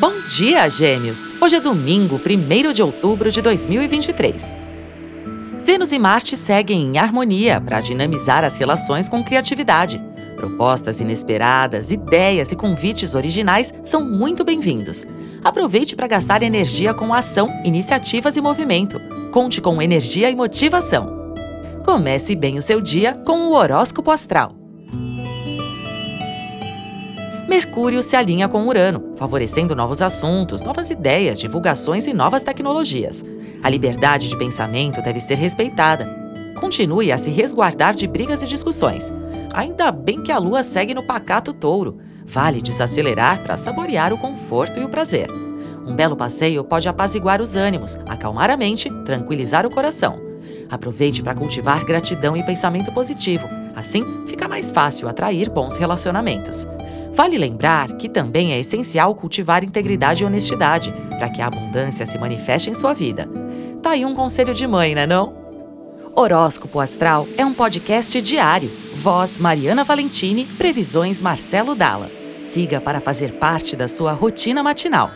Bom dia, Gêmeos! Hoje é domingo, 1 de outubro de 2023. Vênus e Marte seguem em harmonia para dinamizar as relações com criatividade. Propostas inesperadas, ideias e convites originais são muito bem-vindos. Aproveite para gastar energia com ação, iniciativas e movimento. Conte com energia e motivação. Comece bem o seu dia com o horóscopo astral. Mercúrio se alinha com Urano, favorecendo novos assuntos, novas ideias, divulgações e novas tecnologias. A liberdade de pensamento deve ser respeitada. Continue a se resguardar de brigas e discussões. Ainda bem que a lua segue no pacato touro. Vale desacelerar para saborear o conforto e o prazer. Um belo passeio pode apaziguar os ânimos, acalmar a mente, tranquilizar o coração. Aproveite para cultivar gratidão e pensamento positivo. Assim, fica mais fácil atrair bons relacionamentos. Vale lembrar que também é essencial cultivar integridade e honestidade para que a abundância se manifeste em sua vida. Tá aí um conselho de mãe, né não? Horóscopo Astral é um podcast diário. Voz Mariana Valentini, previsões Marcelo Dalla. Siga para fazer parte da sua rotina matinal.